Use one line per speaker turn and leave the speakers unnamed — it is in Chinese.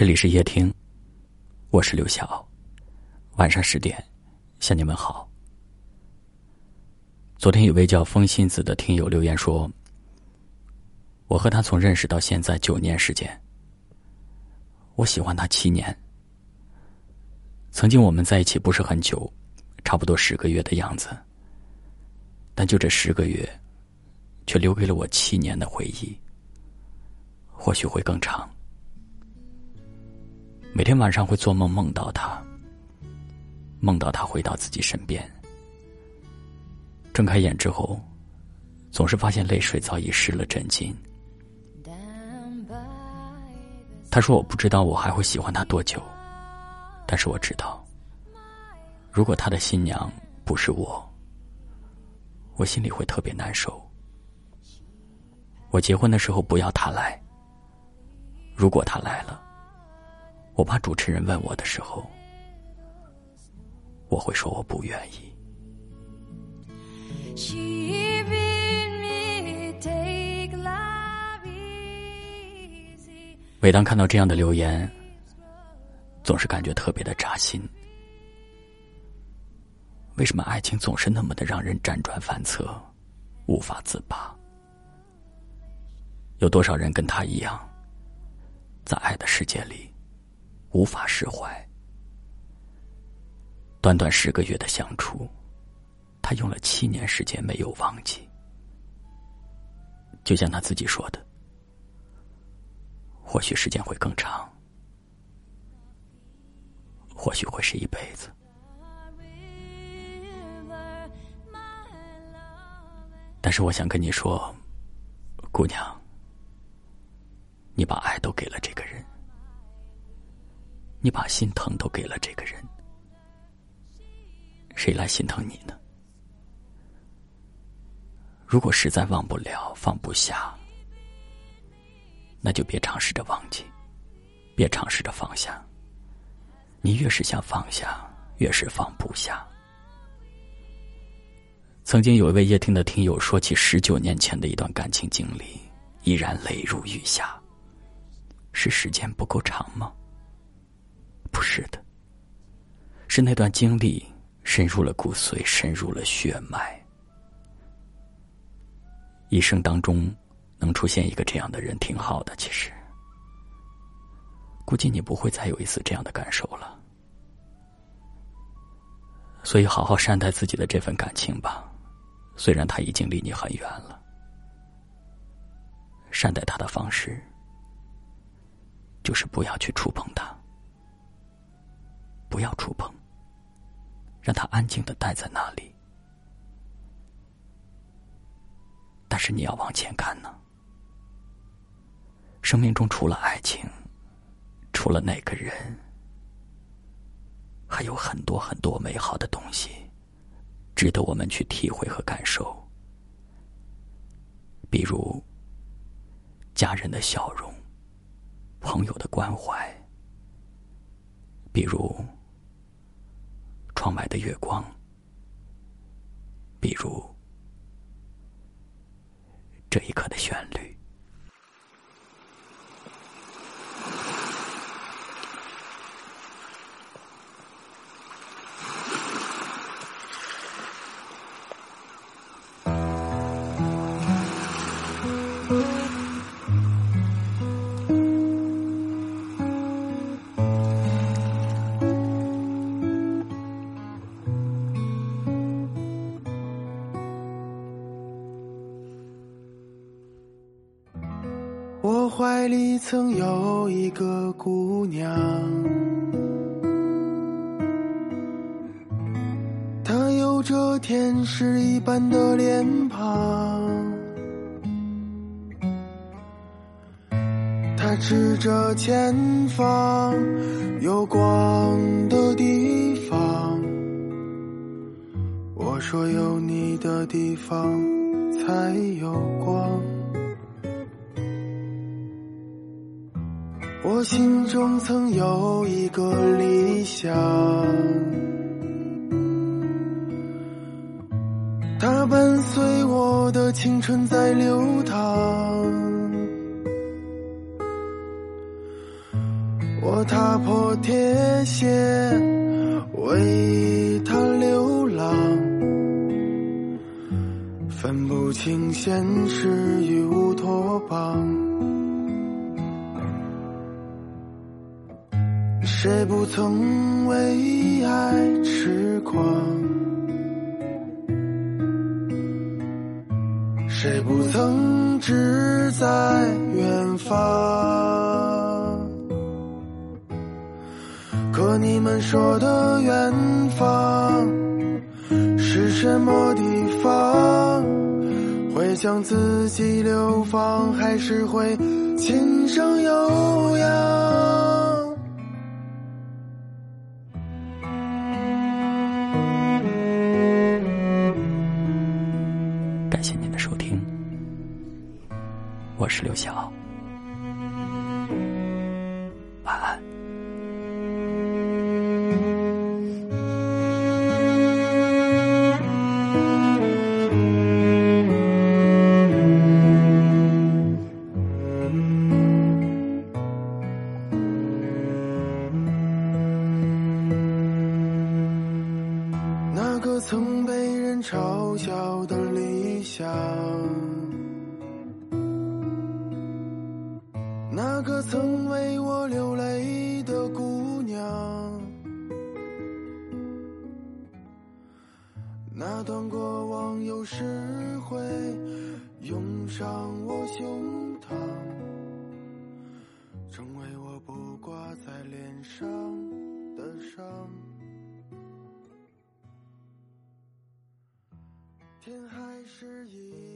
这里是夜听，我是刘晓。晚上十点，向你们好。昨天有位叫风信子的听友留言说：“我和他从认识到现在九年时间，我喜欢他七年。曾经我们在一起不是很久，差不多十个月的样子，但就这十个月，却留给了我七年的回忆，或许会更长。”每天晚上会做梦，梦到他，梦到他回到自己身边。睁开眼之后，总是发现泪水早已湿了枕巾。他说：“我不知道我还会喜欢他多久，但是我知道，如果他的新娘不是我，我心里会特别难受。我结婚的时候不要他来，如果他来了。”我怕主持人问我的时候，我会说我不愿意。每当看到这样的留言，总是感觉特别的扎心。为什么爱情总是那么的让人辗转反侧，无法自拔？有多少人跟他一样，在爱的世界里？无法释怀。短短十个月的相处，他用了七年时间没有忘记。就像他自己说的：“或许时间会更长，或许会是一辈子。”但是我想跟你说，姑娘，你把爱都给了这个人。你把心疼都给了这个人，谁来心疼你呢？如果实在忘不了、放不下，那就别尝试着忘记，别尝试着放下。你越是想放下，越是放不下。曾经有一位夜听的听友说起十九年前的一段感情经历，依然泪如雨下。是时间不够长吗？不是的，是那段经历深入了骨髓，深入了血脉。一生当中能出现一个这样的人，挺好的。其实，估计你不会再有一次这样的感受了。所以，好好善待自己的这份感情吧。虽然他已经离你很远了，善待他的方式就是不要去触碰他。不要触碰，让他安静的待在那里。但是你要往前看呢。生命中除了爱情，除了那个人，还有很多很多美好的东西，值得我们去体会和感受。比如，家人的笑容，朋友的关怀，比如。窗外的月光，比如这一刻的旋律。
怀里曾有一个姑娘，她有着天使一般的脸庞，她指着前方有光的地方，我说有你的地方才有光。我心中曾有一个理想，它伴随我的青春在流淌。我踏破铁鞋为他流浪，分不清现实与乌托邦。谁不曾为爱痴狂？谁不曾志在远方？可你们说的远方是什么地方？会将自己流放，还是会琴声悠扬？
感谢您的收听，我是刘晓，
曾被人嘲笑的理想那个曾为我流泪的姑娘那段过往有时会涌上我胸膛成为我不挂在脸上的伤。天还是一